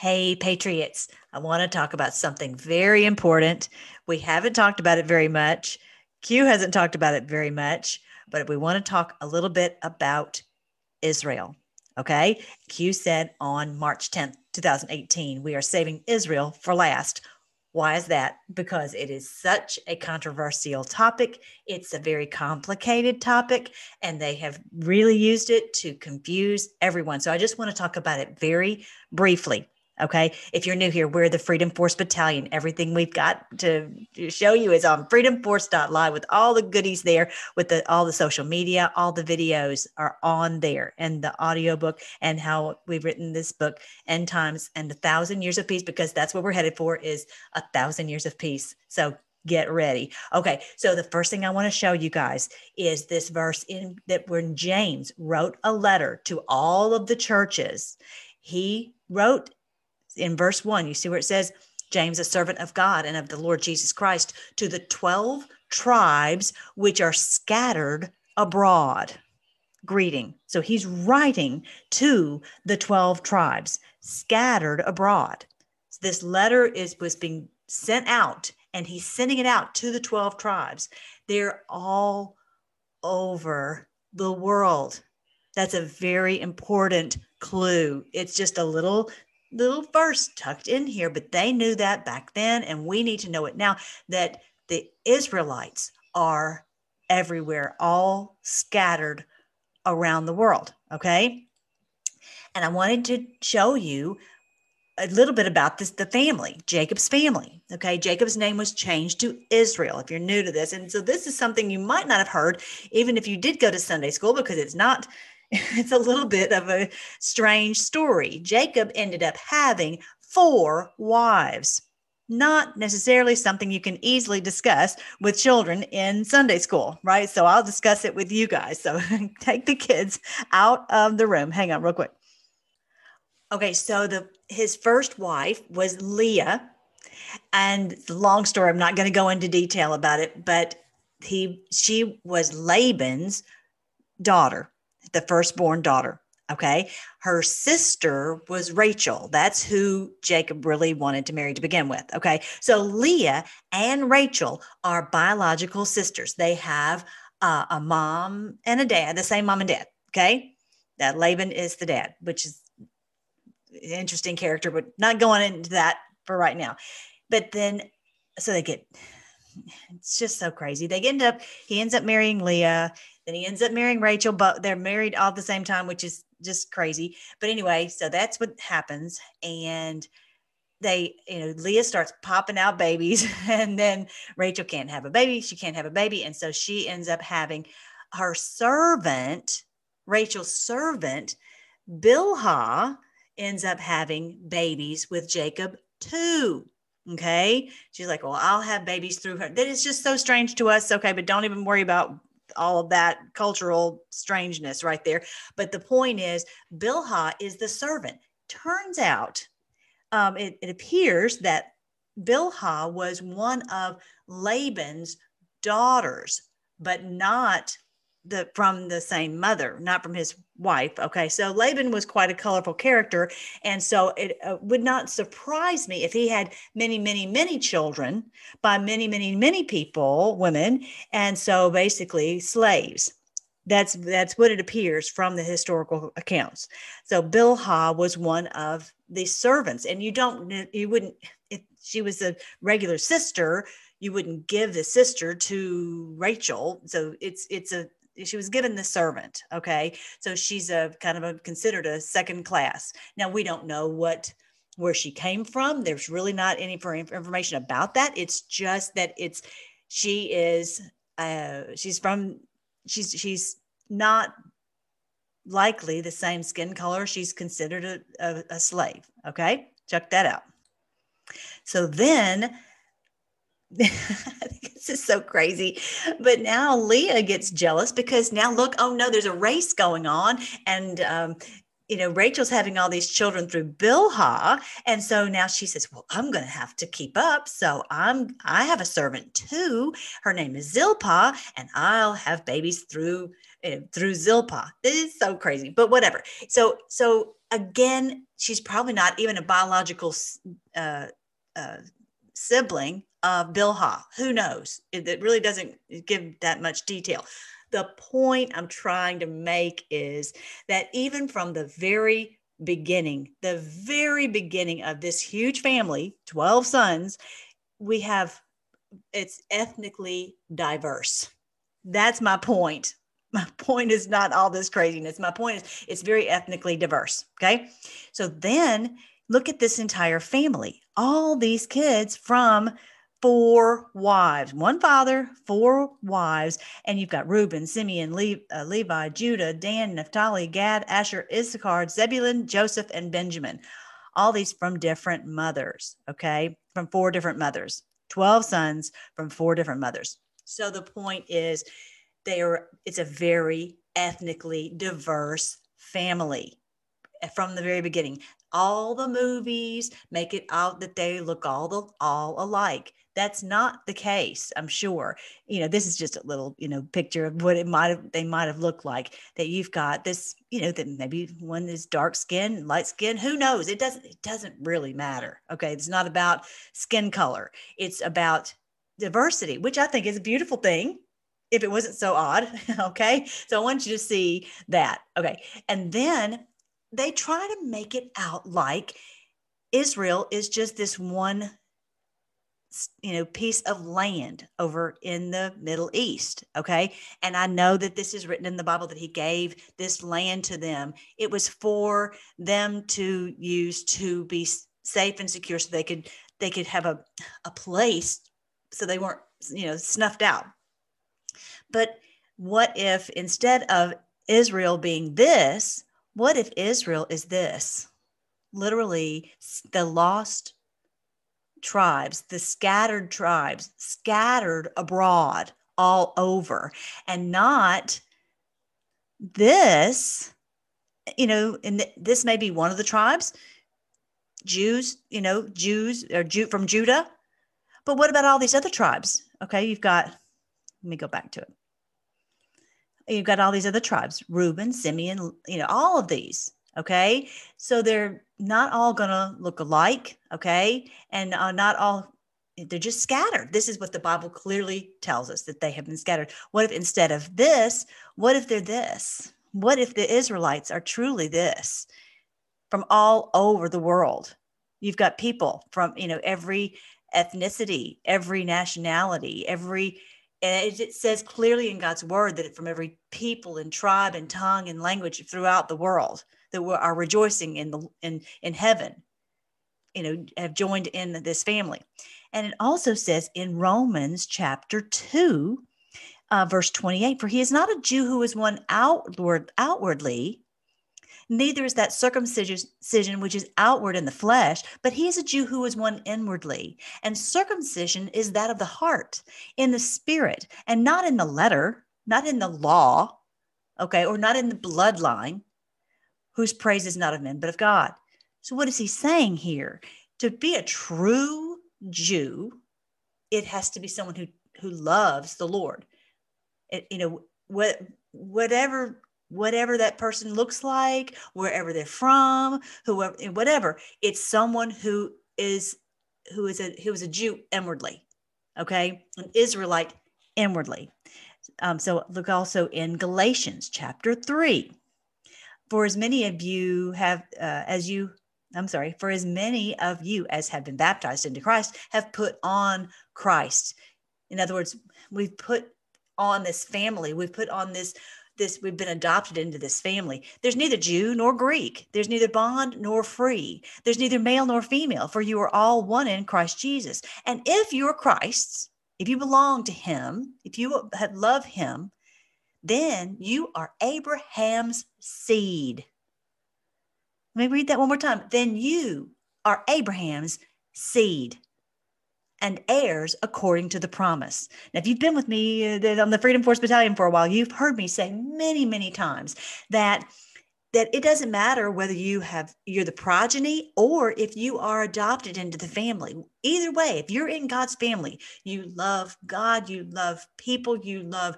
Hey, Patriots, I want to talk about something very important. We haven't talked about it very much. Q hasn't talked about it very much, but we want to talk a little bit about Israel. Okay. Q said on March 10th, 2018, we are saving Israel for last. Why is that? Because it is such a controversial topic. It's a very complicated topic, and they have really used it to confuse everyone. So I just want to talk about it very briefly. Okay. If you're new here, we're the Freedom Force Battalion. Everything we've got to show you is on freedomforce.live with all the goodies there, with the all the social media, all the videos are on there, and the audiobook and how we've written this book, End Times and a Thousand Years of Peace, because that's what we're headed for is a thousand years of peace. So get ready. Okay, so the first thing I want to show you guys is this verse in that when James wrote a letter to all of the churches, he wrote in verse one, you see where it says, James, a servant of God and of the Lord Jesus Christ, to the 12 tribes which are scattered abroad. Greeting. So he's writing to the 12 tribes scattered abroad. So this letter is was being sent out and he's sending it out to the 12 tribes. They're all over the world. That's a very important clue. It's just a little little verse tucked in here, but they knew that back then, and we need to know it now that the Israelites are everywhere, all scattered around the world. Okay. And I wanted to show you a little bit about this the family, Jacob's family. Okay. Jacob's name was changed to Israel if you're new to this. And so this is something you might not have heard, even if you did go to Sunday school, because it's not it's a little bit of a strange story. Jacob ended up having four wives. Not necessarily something you can easily discuss with children in Sunday school, right? So I'll discuss it with you guys. So take the kids out of the room. Hang on, real quick. Okay, so the his first wife was Leah, and long story. I'm not going to go into detail about it, but he she was Laban's daughter the firstborn daughter. Okay. Her sister was Rachel. That's who Jacob really wanted to marry to begin with. Okay. So Leah and Rachel are biological sisters. They have uh, a mom and a dad, the same mom and dad. Okay. That Laban is the dad, which is interesting character, but not going into that for right now. But then, so they get, it's just so crazy. They end up, he ends up marrying Leah then he ends up marrying Rachel, but they're married all at the same time, which is just crazy. But anyway, so that's what happens. And they, you know, Leah starts popping out babies, and then Rachel can't have a baby. She can't have a baby. And so she ends up having her servant, Rachel's servant, Bilhah, ends up having babies with Jacob too. Okay. She's like, well, I'll have babies through her. That is just so strange to us. Okay. But don't even worry about all of that cultural strangeness right there. But the point is, Bilhah is the servant. Turns out, um, it, it appears that Bilhah was one of Laban's daughters, but not the from the same mother, not from his wife. Okay, so Laban was quite a colorful character, and so it uh, would not surprise me if he had many, many, many children by many, many, many people, women, and so basically slaves. That's that's what it appears from the historical accounts. So Bilhah was one of the servants, and you don't you wouldn't if she was a regular sister you wouldn't give the sister to Rachel. So it's it's a she was given the servant okay? So she's a kind of a considered a second class. Now we don't know what where she came from. There's really not any for information about that. It's just that it's she is uh she's from she's she's not likely the same skin color. She's considered a, a, a slave okay? Check that out. So then this is so crazy. But now Leah gets jealous because now look, oh no, there's a race going on. And, um, you know, Rachel's having all these children through Bilhah. And so now she says, well, I'm going to have to keep up. So I'm, I have a servant too. Her name is Zilpah and I'll have babies through, uh, through Zilpah. This is so crazy, but whatever. So, so again, she's probably not even a biological uh, uh, sibling of Bilhah. Who knows? It, it really doesn't give that much detail. The point I'm trying to make is that even from the very beginning, the very beginning of this huge family, 12 sons, we have it's ethnically diverse. That's my point. My point is not all this craziness. My point is it's very ethnically diverse. Okay. So then look at this entire family, all these kids from four wives, one father, four wives, and you've got Reuben, Simeon, Le- uh, Levi, Judah, Dan, Naphtali, Gad, Asher, Issachar, Zebulun, Joseph, and Benjamin. All these from different mothers, okay, from four different mothers, 12 sons from four different mothers. So the point is, they are, it's a very ethnically diverse family from the very beginning all the movies make it out that they look all the all alike that's not the case i'm sure. You know this is just a little you know picture of what it might have they might have looked like that you've got this you know that maybe one is dark skin light skin who knows? It doesn't it doesn't really matter okay? It's not about skin color. It's about diversity which i think is a beautiful thing if it wasn't so odd okay? So i want you to see that okay? And then they try to make it out like Israel is just this one you know piece of land over in the middle east okay? And i know that this is written in the bible that he gave this land to them. It was for them to use to be safe and secure so they could they could have a, a place so they weren't you know snuffed out. But what if instead of israel being this what if Israel is this? Literally, the lost tribes, the scattered tribes, scattered abroad all over, and not this, you know, and this may be one of the tribes, Jews, you know, Jews or Jew from Judah. But what about all these other tribes? Okay, you've got, let me go back to it you've got all these other tribes Reuben, Simeon, you know, all of these. Okay. So they're not all going to look alike. Okay. And uh, not all, they're just scattered. This is what the Bible clearly tells us that they have been scattered. What if instead of this, what if they're this? What if the Israelites are truly this from all over the world? You've got people from, you know, every ethnicity, every nationality, every and it says clearly in God's word that from every people and tribe and tongue and language throughout the world that we are rejoicing in the in in heaven, you know, have joined in this family. And it also says in Romans chapter two, uh, verse 28, for he is not a Jew who is one outward outwardly, Neither is that circumcision which is outward in the flesh, but he is a Jew who is one inwardly. And circumcision is that of the heart, in the spirit, and not in the letter, not in the law, okay, or not in the bloodline, whose praise is not of men, but of God. So, what is he saying here? To be a true Jew, it has to be someone who, who loves the Lord. It, you know, what, whatever whatever that person looks like, wherever they're from, whoever, whatever. It's someone who is who is a who is a Jew inwardly, okay, an Israelite inwardly. Um, so look also in Galatians chapter three. For as many of you have, uh, as you, I'm sorry, for as many of you as have been baptized into Christ have put on Christ. In other words, we've put on this family, we've put on this this we've been adopted into this family. There's neither jew nor greek. There's neither bond nor free. There's neither male nor female for you are all one in christ jesus. And if you're christ's if you belong to him if you love him then you are abraham's seed. Let me read that one more time. Then you are abraham's seed and heirs according to the promise. Now, if you've been with me uh, on the Freedom Force Battalion for a while, you've heard me say many, many times that that it doesn't matter whether you have you're the progeny or if you are adopted into the family. Either way if you're in god's family you love god you love people you love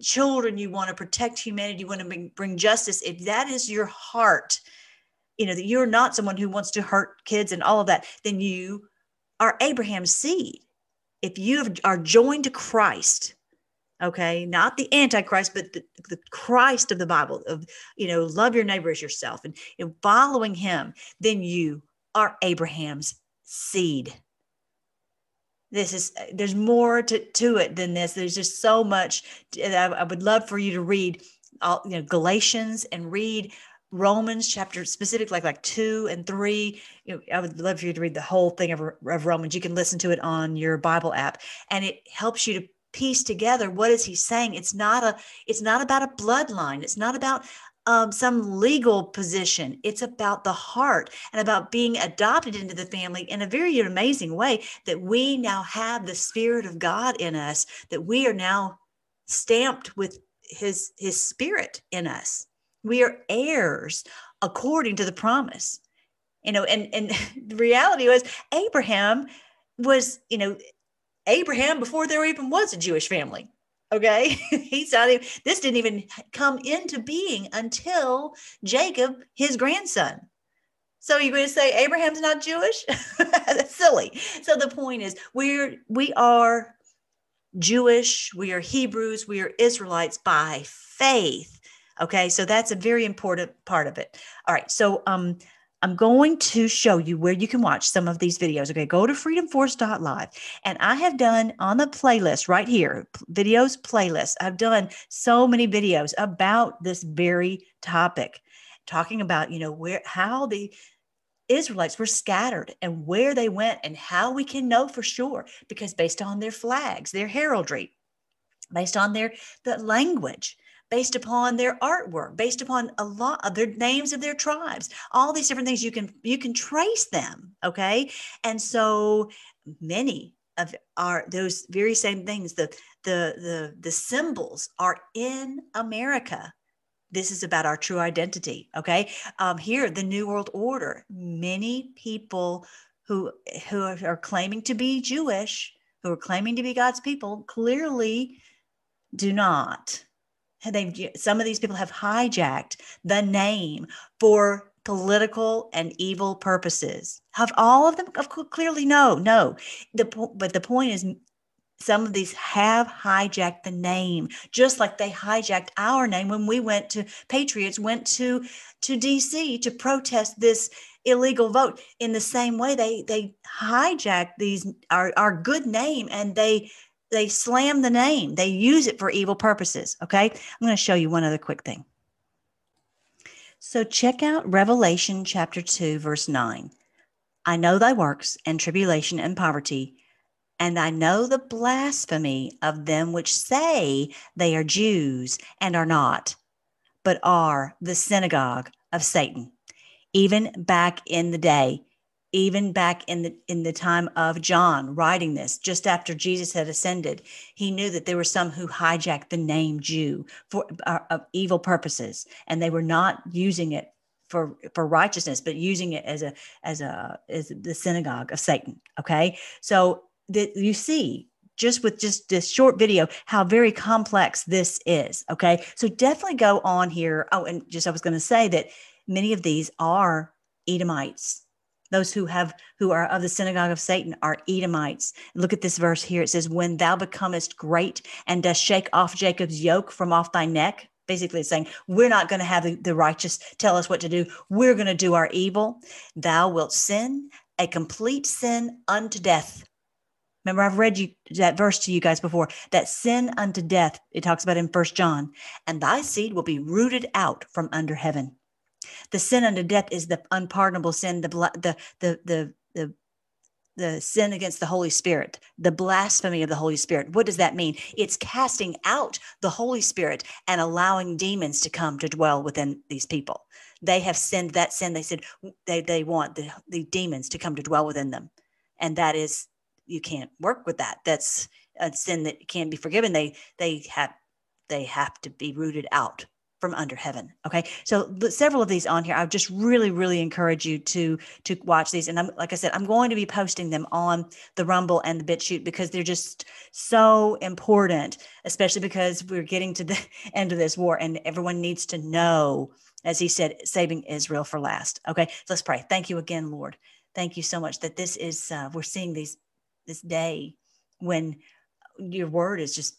children you want to protect humanity you want to bring, justice if that is your heart you know that you're not someone who wants to hurt kids and all of that then you are abraham's seed. If you are joined to christ okay not the antichrist but the, the christ of the bible of you know love your neighbor as yourself and, and following him then you are abraham's seed this is uh, there's more to, to it than this there's just so much I, I would love for you to read all you know galatians and read Romans chapter specific, like like two and three. You know, I would love for you to read the whole thing of, of Romans. You can listen to it on your Bible app, and it helps you to piece together what is he saying. It's not a. It's not about a bloodline. It's not about um, some legal position. It's about the heart and about being adopted into the family in a very amazing way. That we now have the Spirit of God in us. That we are now stamped with His His Spirit in us we are heirs according to the promise. You know, and and the reality was Abraham was, you know, Abraham before there even was a Jewish family. Okay. He's not even, this didn't even come into being until Jacob, his grandson. So you're going to say Abraham's not Jewish? That's silly. So the point is we're we are Jewish, we are Hebrews, we are Israelites by faith Okay, so that's a very important part of it. All right, so um, I'm going to show you where you can watch some of these videos. Okay, go to freedomforce.live. And I have done on the playlist right here, videos playlist, I've done so many videos about this very topic, talking about, you know, where, how the, Israelites were scattered and where they went and how we can know for sure because based on their flags, their heraldry, based on their the language, based upon their artwork, based upon a lot of their names of their tribes, all these different things you can you can trace them. Okay. And so many of our those very same things, the the the the symbols are in America. This is about our true identity. Okay. Um, here, the New World Order. Many people who who are claiming to be Jewish, who are claiming to be God's people, clearly do not they've some of these people have hijacked the name for political and evil purposes. Have all of them of clearly no no. The but the point is some of these have hijacked the name just like they hijacked our name when we went to patriots went to to dc to protest this illegal vote. In the same way they they hijacked these our, our good name and they they slam the name, they use it for evil purposes. Okay. I'm going to show you one other quick thing. So check out Revelation chapter 2, verse 9. I know thy works and tribulation and poverty, and I know the blasphemy of them which say they are Jews and are not, but are the synagogue of Satan. Even back in the day, even back in the in the time of John writing this just after Jesus had ascended he knew that there were some who hijacked the name Jew for uh, evil purposes. And they were not using it for for righteousness but using it as a as a as the synagogue of Satan okay? So that you see just with just this short video how very complex this is okay? So definitely go on here. Oh and just I was going to say that many of these are Edomites those who have who are of the synagogue of satan are edomites. Look at this verse here. It says when thou becomest great and dost shake off jacob's yoke from off thy neck basically saying we're not going to have the, the righteous tell us what to do. We're going to do our evil. Thou wilt sin a complete sin unto death. Remember i've read you that verse to you guys before that sin unto death it talks about in first john and thy seed will be rooted out from under heaven the sin unto death is the unpardonable sin, the the the the the the sin against the Holy Spirit, the blasphemy of the Holy Spirit. What does that mean? It's casting out the Holy Spirit and allowing demons to come to dwell within these people. They have sinned that sin. They said they, they want the, the demons to come to dwell within them. And that is, you can't work with that. That's a sin that can't be forgiven. They, they have, they have to be rooted out from under heaven okay so several of these on here i just really really encourage you to to watch these and i'm like i said i'm going to be posting them on the rumble and the BitChute because they're just so important especially because we're getting to the end of this war and everyone needs to know as he said, saving Israel for last. Okay, let's pray. Thank you again, Lord. Thank you so much that this is, uh, we're seeing these, this day when your word is just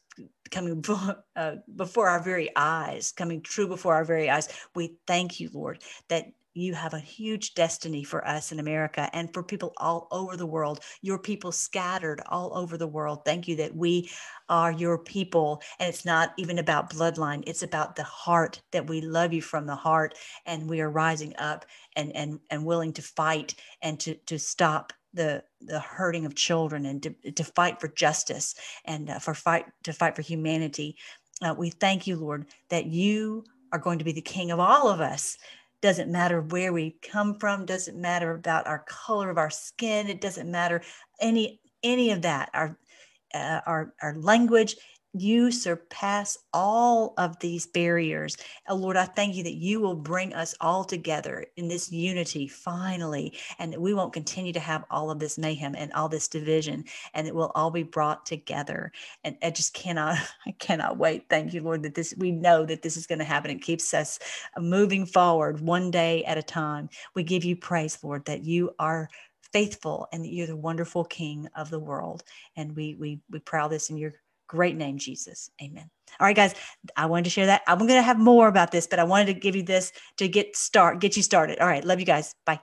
coming uh, before our very eyes, coming true before our very eyes. We thank you, Lord, that you have a huge destiny for us in America and for people all over the world, your people scattered all over the world. Thank you that we are your people. And it's not even about bloodline, it's about the heart that we love you from the heart. And we are rising up and, and, and willing to fight and to, to stop the the hurting of children and to, to fight for justice and uh, for fight to fight for humanity. Uh, we thank you lord that you are going to be the king of all of us. Doesn't matter where we come from doesn't matter about our color of our skin it doesn't matter any any of that. Our uh, our our language you surpass all of these barriers. Oh, Lord, I thank you that you will bring us all together in this unity finally, and that we won't continue to have all of this mayhem and all this division, and it will all be brought together. And I just cannot, I cannot wait. Thank you, Lord, that this, we know that this is going to happen. It keeps us uh, moving forward one day at a time. We give you praise, Lord, that you are faithful and that you're the wonderful king of the world. And we, we, we proud this in your great name, Jesus. Amen. All right, guys, I wanted to share that. I'm going to have more about this, but I wanted to give you this to get start, get you started. All right. Love you guys. Bye.